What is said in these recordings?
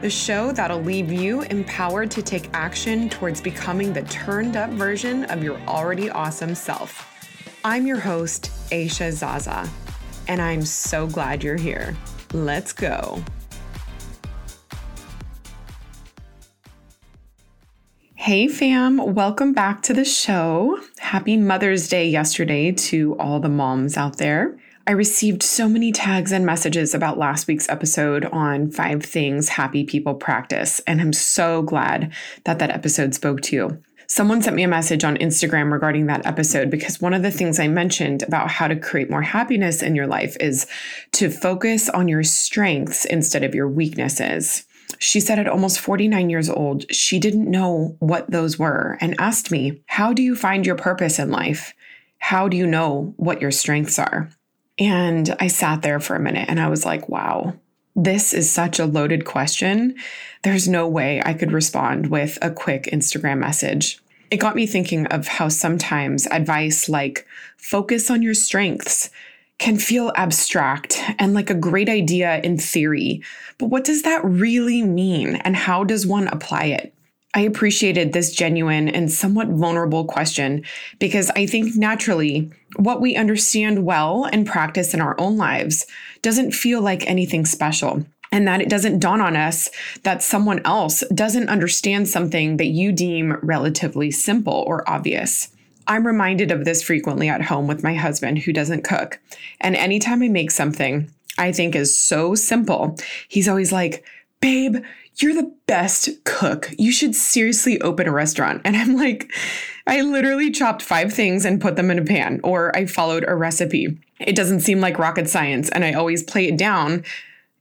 the show that'll leave you empowered to take action towards becoming the turned up version of your already awesome self. I'm your host, Aisha Zaza, and I'm so glad you're here. Let's go. Hey, fam, welcome back to the show. Happy Mother's Day yesterday to all the moms out there. I received so many tags and messages about last week's episode on five things happy people practice, and I'm so glad that that episode spoke to you. Someone sent me a message on Instagram regarding that episode because one of the things I mentioned about how to create more happiness in your life is to focus on your strengths instead of your weaknesses. She said at almost 49 years old, she didn't know what those were and asked me, How do you find your purpose in life? How do you know what your strengths are? And I sat there for a minute and I was like, wow, this is such a loaded question. There's no way I could respond with a quick Instagram message. It got me thinking of how sometimes advice like focus on your strengths can feel abstract and like a great idea in theory. But what does that really mean? And how does one apply it? I appreciated this genuine and somewhat vulnerable question because I think naturally what we understand well and practice in our own lives doesn't feel like anything special. And that it doesn't dawn on us that someone else doesn't understand something that you deem relatively simple or obvious. I'm reminded of this frequently at home with my husband who doesn't cook. And anytime I make something I think is so simple, he's always like, Babe, you're the best cook. You should seriously open a restaurant. And I'm like, I literally chopped five things and put them in a pan, or I followed a recipe. It doesn't seem like rocket science. And I always play it down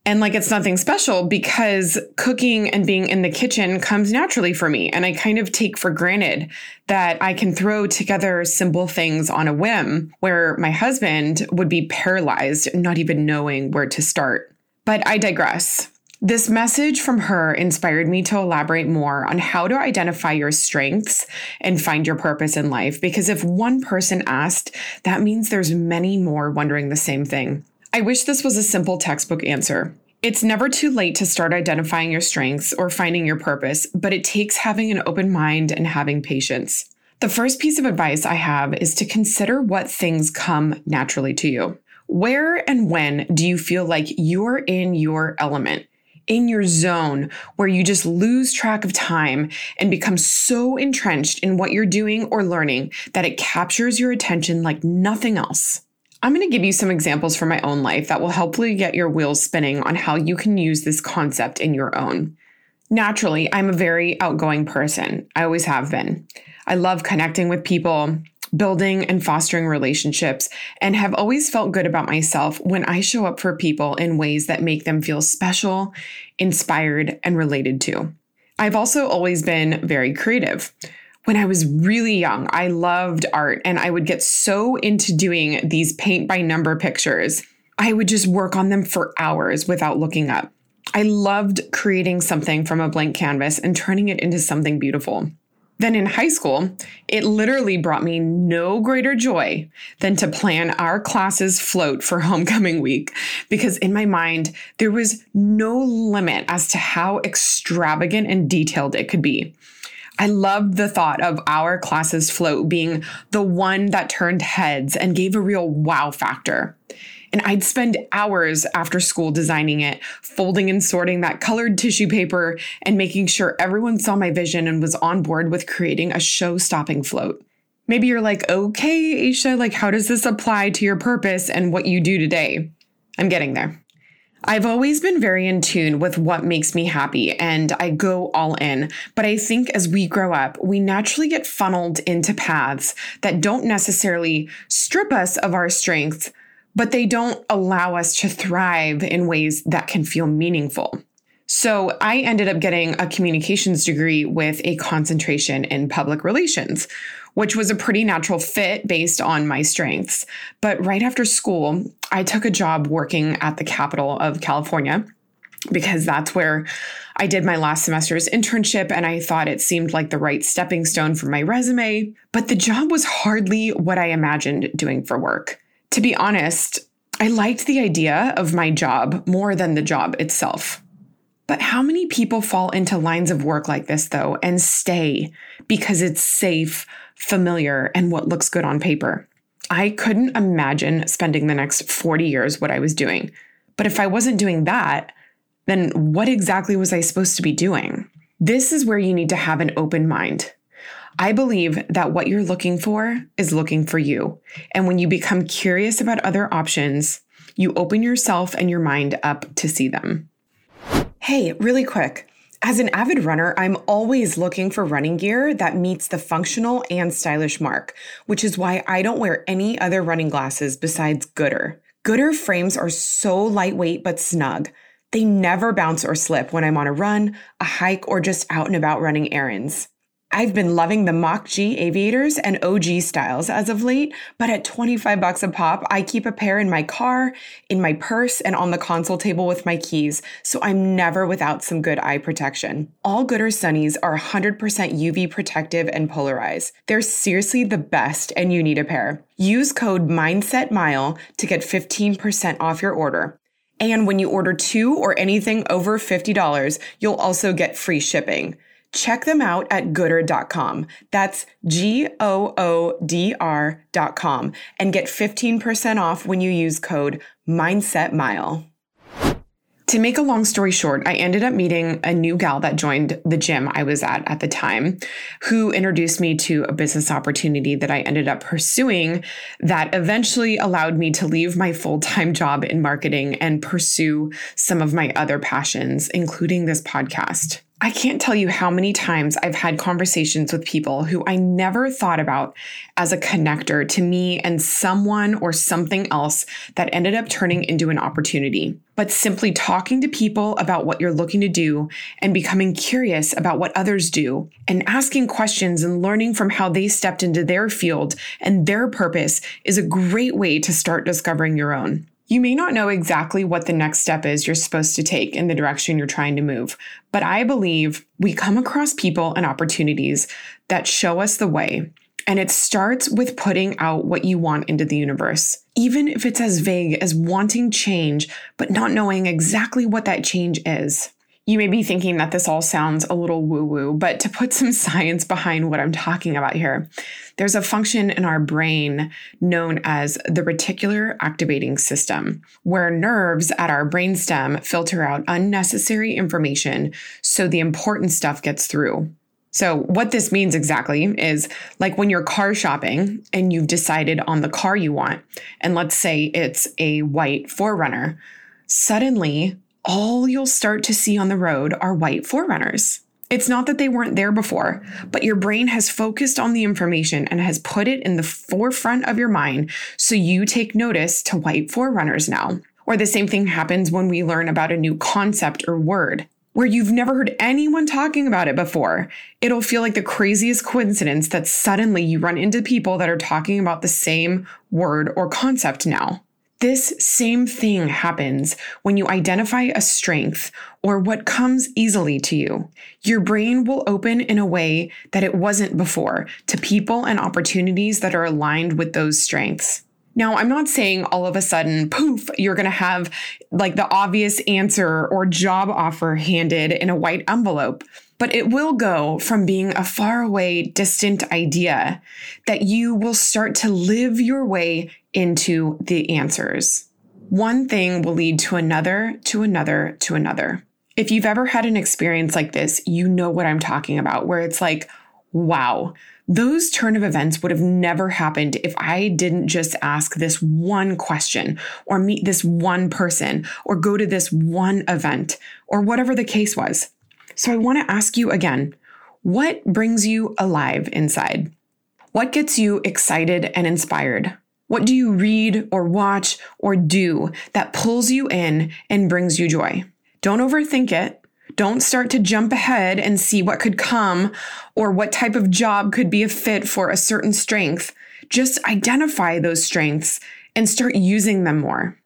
and like it's nothing special because cooking and being in the kitchen comes naturally for me. And I kind of take for granted that I can throw together simple things on a whim where my husband would be paralyzed, not even knowing where to start. But I digress. This message from her inspired me to elaborate more on how to identify your strengths and find your purpose in life. Because if one person asked, that means there's many more wondering the same thing. I wish this was a simple textbook answer. It's never too late to start identifying your strengths or finding your purpose, but it takes having an open mind and having patience. The first piece of advice I have is to consider what things come naturally to you. Where and when do you feel like you're in your element? In your zone where you just lose track of time and become so entrenched in what you're doing or learning that it captures your attention like nothing else. I'm going to give you some examples from my own life that will hopefully get your wheels spinning on how you can use this concept in your own. Naturally, I'm a very outgoing person. I always have been. I love connecting with people, building and fostering relationships, and have always felt good about myself when I show up for people in ways that make them feel special, inspired, and related to. I've also always been very creative. When I was really young, I loved art and I would get so into doing these paint by number pictures. I would just work on them for hours without looking up. I loved creating something from a blank canvas and turning it into something beautiful. Then in high school, it literally brought me no greater joy than to plan our class's float for homecoming week because in my mind, there was no limit as to how extravagant and detailed it could be. I loved the thought of our class's float being the one that turned heads and gave a real wow factor. And I'd spend hours after school designing it, folding and sorting that colored tissue paper and making sure everyone saw my vision and was on board with creating a show stopping float. Maybe you're like, okay, Aisha, like, how does this apply to your purpose and what you do today? I'm getting there. I've always been very in tune with what makes me happy and I go all in. But I think as we grow up, we naturally get funneled into paths that don't necessarily strip us of our strengths, but they don't allow us to thrive in ways that can feel meaningful. So I ended up getting a communications degree with a concentration in public relations, which was a pretty natural fit based on my strengths. But right after school, I took a job working at the capital of California because that's where I did my last semester's internship and I thought it seemed like the right stepping stone for my resume. But the job was hardly what I imagined doing for work to be honest, I liked the idea of my job more than the job itself. But how many people fall into lines of work like this, though, and stay because it's safe, familiar, and what looks good on paper? I couldn't imagine spending the next 40 years what I was doing. But if I wasn't doing that, then what exactly was I supposed to be doing? This is where you need to have an open mind. I believe that what you're looking for is looking for you. And when you become curious about other options, you open yourself and your mind up to see them. Hey, really quick. As an avid runner, I'm always looking for running gear that meets the functional and stylish mark, which is why I don't wear any other running glasses besides Goodr. Goodr frames are so lightweight but snug. They never bounce or slip when I'm on a run, a hike, or just out and about running errands. I've been loving the Mach G aviators and OG styles as of late, but at 25 bucks a pop, I keep a pair in my car, in my purse, and on the console table with my keys, so I'm never without some good eye protection. All Goodr Sunnies are 100% UV protective and polarized. They're seriously the best, and you need a pair. Use code MindsetMile to get 15% off your order. And when you order two or anything over $50, you'll also get free shipping. Check them out at goodr.com. That's G O O D R.com and get 15% off when you use code MindsetMile. To make a long story short, I ended up meeting a new gal that joined the gym I was at at the time, who introduced me to a business opportunity that I ended up pursuing that eventually allowed me to leave my full time job in marketing and pursue some of my other passions, including this podcast. I can't tell you how many times I've had conversations with people who I never thought about as a connector to me and someone or something else that ended up turning into an opportunity. But simply talking to people about what you're looking to do and becoming curious about what others do and asking questions and learning from how they stepped into their field and their purpose is a great way to start discovering your own. You may not know exactly what the next step is you're supposed to take in the direction you're trying to move, but I believe we come across people and opportunities that show us the way. And it starts with putting out what you want into the universe, even if it's as vague as wanting change, but not knowing exactly what that change is. You may be thinking that this all sounds a little woo woo, but to put some science behind what I'm talking about here, there's a function in our brain known as the reticular activating system, where nerves at our brainstem filter out unnecessary information so the important stuff gets through. So, what this means exactly is like when you're car shopping and you've decided on the car you want, and let's say it's a white 4Runner, suddenly all you'll start to see on the road are white 4Runners. It's not that they weren't there before, but your brain has focused on the information and has put it in the forefront of your mind so you take notice to white 4Runners now. Or the same thing happens when we learn about a new concept or word. Where you've never heard anyone talking about it before, it'll feel like the craziest coincidence that suddenly you run into people that are talking about the same word or concept now. This same thing happens when you identify a strength or what comes easily to you. Your brain will open in a way that it wasn't before to people and opportunities that are aligned with those strengths. Now, I'm not saying all of a sudden, poof, you're going to have like the obvious answer or job offer handed in a white envelope, but it will go from being a faraway, distant idea that you will start to live your way into the answers. One thing will lead to another, to another, to another. If you've ever had an experience like this, you know what I'm talking about, where it's like, wow, those turn of events would have never happened if I didn't just ask this one question or meet this one person or go to this one event or whatever the case was. So I want to ask you again what brings you alive inside? What gets you excited and inspired? What do you read or watch or do that pulls you in and brings you joy? Don't overthink it. Don't start to jump ahead and see what could come or what type of job could be a fit for a certain strength. Just identify those strengths and start using them more.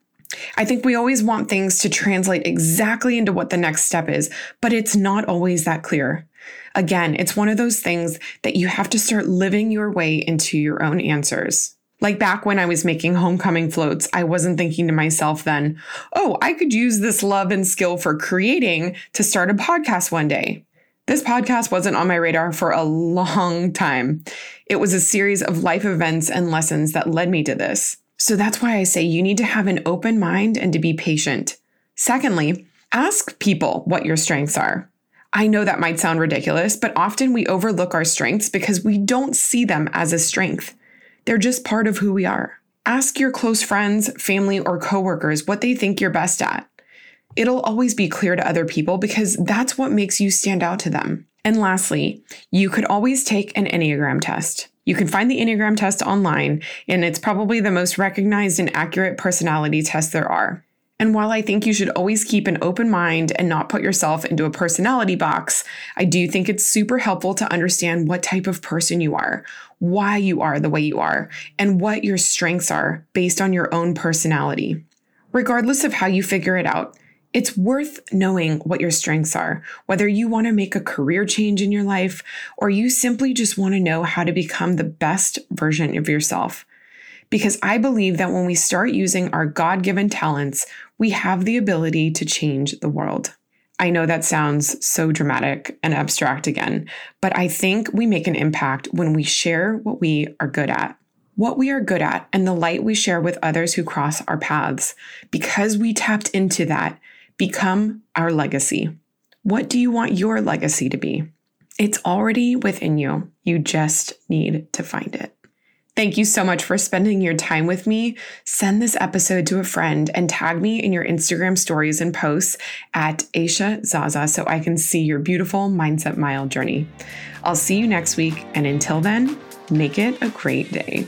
I think we always want things to translate exactly into what the next step is, but it's not always that clear. Again, it's one of those things that you have to start living your way into your own answers. Like back when I was making homecoming floats, I wasn't thinking to myself then, oh, I could use this love and skill for creating to start a podcast one day. This podcast wasn't on my radar for a long time. It was a series of life events and lessons that led me to this. So that's why I say you need to have an open mind and to be patient. Secondly, ask people what your strengths are. I know that might sound ridiculous, but often we overlook our strengths because we don't see them as a strength. They're just part of who we are. Ask your close friends, family, or coworkers what they think you're best at. It'll always be clear to other people because that's what makes you stand out to them. And lastly, you could always take an Enneagram test. You can find the Enneagram test online, and it's probably the most recognized and accurate personality test there are. And while I think you should always keep an open mind and not put yourself into a personality box, I do think it's super helpful to understand what type of person you are, why you are the way you are, and what your strengths are based on your own personality. Regardless of how you figure it out, it's worth knowing what your strengths are, whether you want to make a career change in your life or you simply just want to know how to become the best version of yourself. Because I believe that when we start using our God given talents, we have the ability to change the world. I know that sounds so dramatic and abstract again, but I think we make an impact when we share what we are good at. What we are good at and the light we share with others who cross our paths. Because we tapped into that, become our legacy. What do you want your legacy to be? It's already within you. You just need to find it. Thank you so much for spending your time with me. Send this episode to a friend and tag me in your Instagram stories and posts at Aisha Zaza so I can see your beautiful Mindset Mile journey. I'll see you next week, and until then, make it a great day.